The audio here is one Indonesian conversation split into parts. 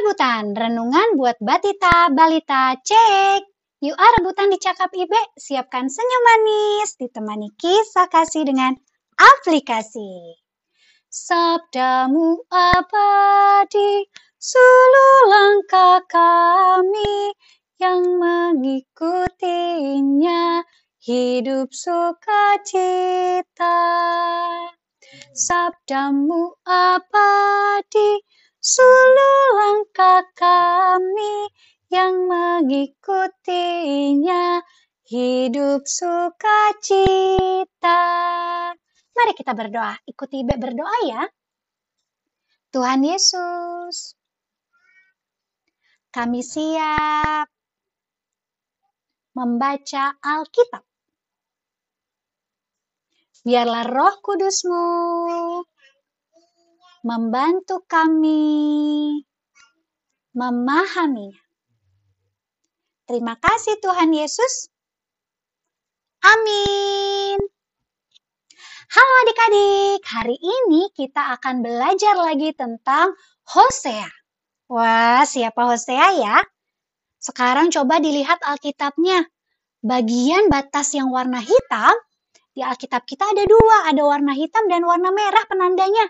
Rebutan, renungan buat batita, balita, cek. Yuk ah rebutan dicakap Ibe, siapkan senyum manis, ditemani kisah kasih dengan aplikasi. Sabdamu abadi, seluruh langkah kami yang mengikutinya hidup sukacita. Sabdamu abadi, Sulu langkah kami yang mengikutinya hidup sukacita. Mari kita berdoa. Ikuti Ibe berdoa ya. Tuhan Yesus, kami siap membaca Alkitab. Biarlah roh kudusmu membantu kami memahaminya. Terima kasih Tuhan Yesus. Amin. Halo adik-adik, hari ini kita akan belajar lagi tentang Hosea. Wah, siapa Hosea ya? Sekarang coba dilihat Alkitabnya. Bagian batas yang warna hitam, di Alkitab kita ada dua, ada warna hitam dan warna merah penandanya.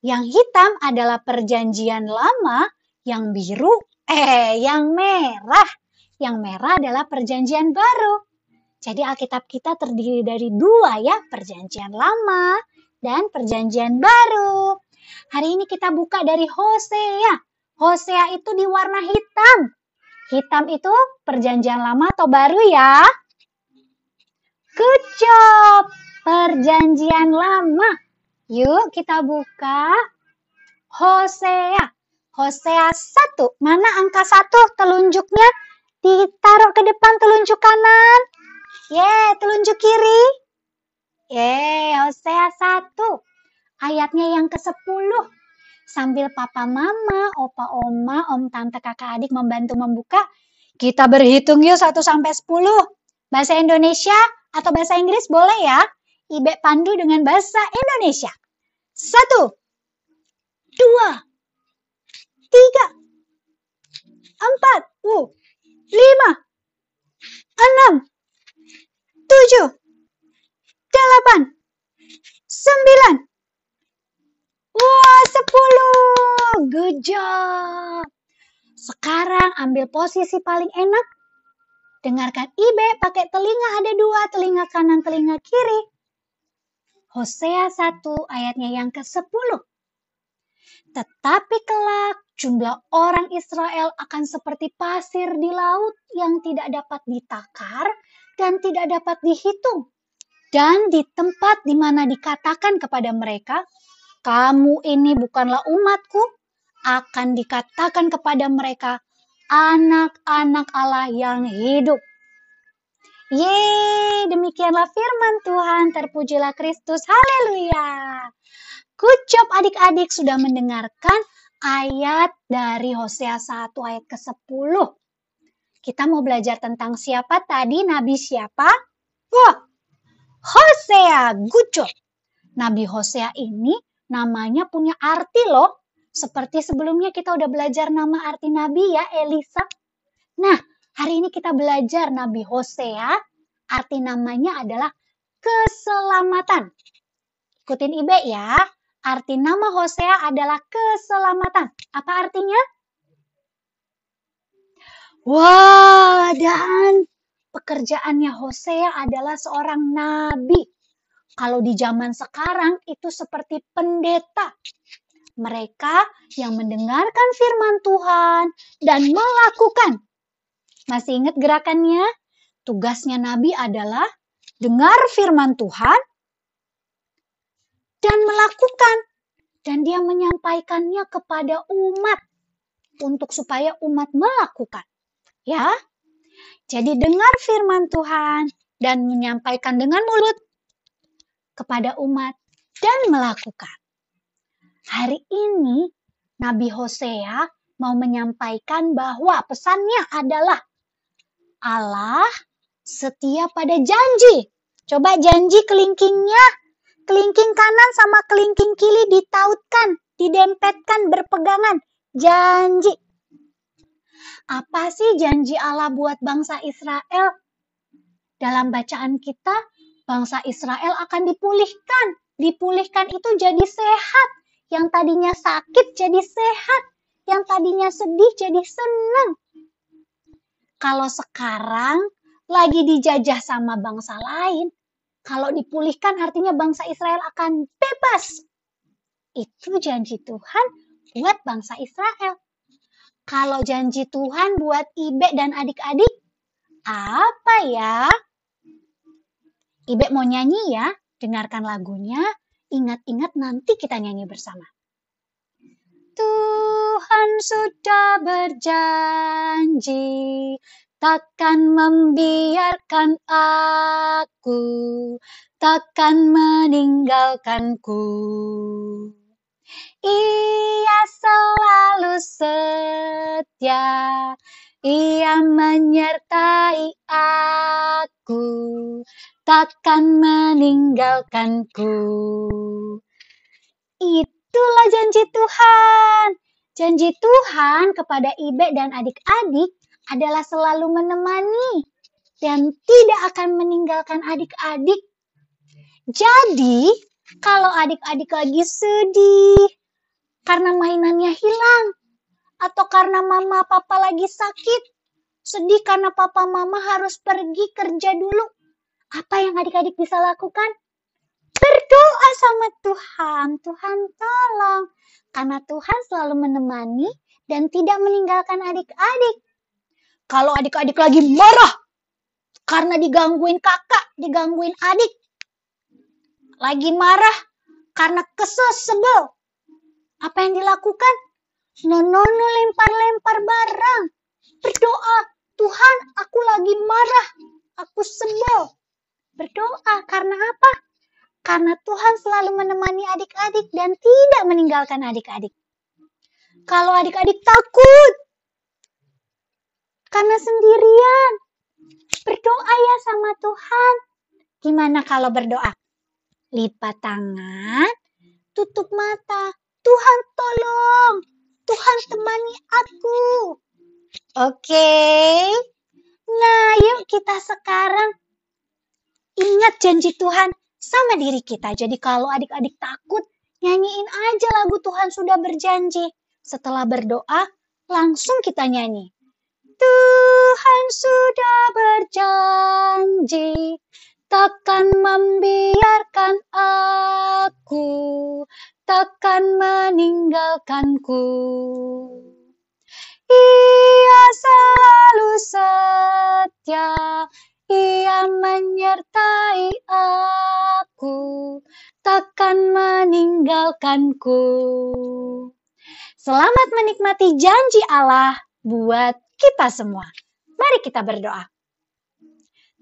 Yang hitam adalah perjanjian lama, yang biru, eh, yang merah. Yang merah adalah perjanjian baru. Jadi Alkitab kita terdiri dari dua ya, perjanjian lama dan perjanjian baru. Hari ini kita buka dari Hosea. Hosea itu di warna hitam. Hitam itu perjanjian lama atau baru ya? Good! Perjanjian lama. Yuk kita buka Hosea. Hosea 1. Mana angka 1 telunjuknya? Ditaruh ke depan telunjuk kanan. Ye, telunjuk kiri. Ye, Hosea 1. Ayatnya yang ke-10. Sambil papa mama, opa oma, om tante kakak adik membantu membuka, kita berhitung yuk 1 sampai 10. Bahasa Indonesia atau bahasa Inggris boleh ya? Ibe pandu dengan bahasa Indonesia. Satu, dua, tiga, empat, uh, lima, enam, tujuh, delapan, sembilan, wah sepuluh. Good job. Sekarang ambil posisi paling enak. Dengarkan Ibe pakai telinga ada dua, telinga kanan, telinga kiri. Hosea 1 ayatnya yang ke-10. Tetapi kelak jumlah orang Israel akan seperti pasir di laut yang tidak dapat ditakar dan tidak dapat dihitung. Dan di tempat di mana dikatakan kepada mereka, kamu ini bukanlah umatku, akan dikatakan kepada mereka, anak-anak Allah yang hidup. Yeay, demikianlah firman Tuhan. Terpujilah Kristus. Haleluya. Job adik-adik sudah mendengarkan ayat dari Hosea 1 ayat ke-10. Kita mau belajar tentang siapa tadi, nabi siapa? Wah, Hosea. Job. Nabi Hosea ini namanya punya arti loh. Seperti sebelumnya kita udah belajar nama arti nabi ya, Elisa. Nah, Hari ini kita belajar Nabi Hosea, arti namanya adalah keselamatan. Ikutin Ibe ya, arti nama Hosea adalah keselamatan. Apa artinya? Wah, dan pekerjaannya Hosea adalah seorang nabi. Kalau di zaman sekarang itu seperti pendeta. Mereka yang mendengarkan firman Tuhan dan melakukan masih ingat gerakannya? Tugasnya Nabi adalah dengar firman Tuhan dan melakukan. Dan dia menyampaikannya kepada umat untuk supaya umat melakukan. Ya, jadi dengar firman Tuhan dan menyampaikan dengan mulut kepada umat dan melakukan. Hari ini Nabi Hosea mau menyampaikan bahwa pesannya adalah Allah setia pada janji. Coba janji kelingkingnya. Kelingking kanan sama kelingking kiri ditautkan, didempetkan berpegangan. Janji. Apa sih janji Allah buat bangsa Israel? Dalam bacaan kita, bangsa Israel akan dipulihkan. Dipulihkan itu jadi sehat. Yang tadinya sakit jadi sehat. Yang tadinya sedih jadi senang. Kalau sekarang lagi dijajah sama bangsa lain, kalau dipulihkan artinya bangsa Israel akan bebas. Itu janji Tuhan buat bangsa Israel. Kalau janji Tuhan buat Ibe dan adik-adik, apa ya? Ibe mau nyanyi ya, dengarkan lagunya, ingat-ingat nanti kita nyanyi bersama. Tuhan sudah berjanji takkan membiarkan aku, takkan meninggalkanku. Ia selalu setia, ia menyertai aku, takkan meninggalkanku. Itulah janji Tuhan. Janji Tuhan kepada Ibe dan adik-adik adalah selalu menemani dan tidak akan meninggalkan adik-adik. Jadi, kalau adik-adik lagi sedih karena mainannya hilang, atau karena mama papa lagi sakit, sedih karena papa mama harus pergi kerja dulu, apa yang adik-adik bisa lakukan? Berdoa sama Tuhan, Tuhan tolong. Karena Tuhan selalu menemani dan tidak meninggalkan adik-adik. Kalau adik-adik lagi marah karena digangguin kakak, digangguin adik, lagi marah karena kesel sebel. Apa yang dilakukan? Nonono lempar-lempar barang. Berdoa, Tuhan aku lagi marah, aku sebel. Berdoa karena apa? Karena Tuhan selalu menemani adik-adik dan tidak meninggalkan adik-adik. Kalau adik-adik takut karena sendirian, berdoa ya sama Tuhan. Gimana kalau berdoa? lipat tangan, tutup mata. Tuhan tolong, Tuhan temani aku. Oke, nah yuk kita sekarang ingat janji Tuhan sama diri kita. Jadi kalau adik-adik takut, nyanyiin aja lagu Tuhan sudah berjanji. Setelah berdoa, langsung kita nyanyi. Tuhan sudah berjanji takkan membiarkan aku, takkan meninggalkanku. Ia selalu setia, ia menyertai aku, takkan meninggalkanku. Selamat menikmati janji Allah buat kita semua. Mari kita berdoa.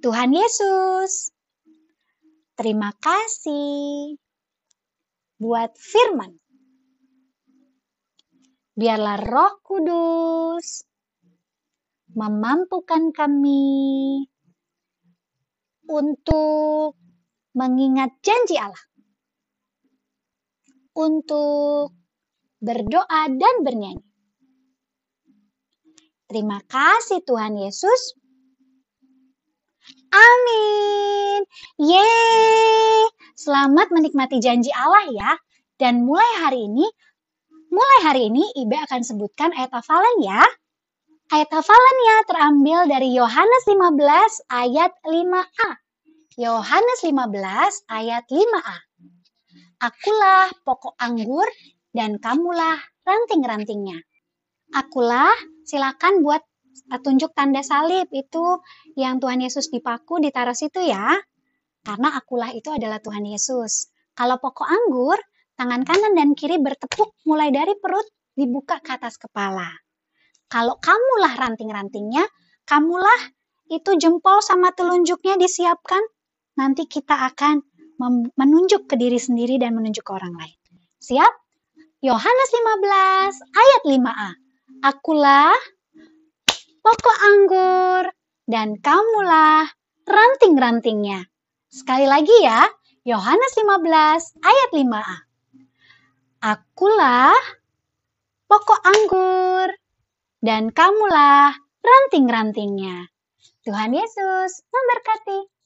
Tuhan Yesus, Terima kasih buat firman. Biarlah Roh Kudus memampukan kami untuk mengingat janji Allah, untuk berdoa dan bernyanyi. Terima kasih Tuhan Yesus. Amin. Yeay. Selamat menikmati janji Allah ya. Dan mulai hari ini, mulai hari ini Ibe akan sebutkan ayat hafalan ya. Ayat hafalannya terambil dari Yohanes 15 ayat 5a. Yohanes 15 ayat 5a. Akulah pokok anggur dan kamulah ranting-rantingnya. Akulah, silakan buat tunjuk tanda salib itu yang Tuhan Yesus dipaku ditaruh situ ya. Karena akulah itu adalah Tuhan Yesus. Kalau pokok anggur, tangan kanan dan kiri bertepuk mulai dari perut dibuka ke atas kepala. Kalau kamulah ranting-rantingnya, kamulah itu jempol sama telunjuknya disiapkan, nanti kita akan menunjuk ke diri sendiri dan menunjuk ke orang lain. Siap? Yohanes 15 ayat 5a. Akulah pokok anggur, dan kamulah ranting-rantingnya. Sekali lagi ya, Yohanes 15 ayat 5a. Akulah pokok anggur, dan kamulah ranting-rantingnya. Tuhan Yesus memberkati.